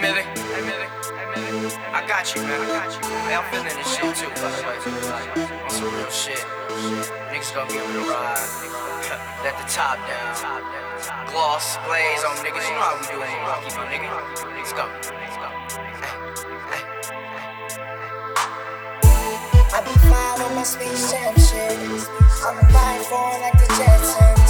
me ve. I got you, man. Hey, I'm feeling this shit too. On some real shit. Niggas gonna give it a ride. Let the top down. Gloss, blaze on niggas. You know how we do it. Rocky, do nigga. Let's go. Let's go. I be flying on my spaceship shit. I'm flying foreign like the Jetsons.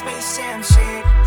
Space Jam shit.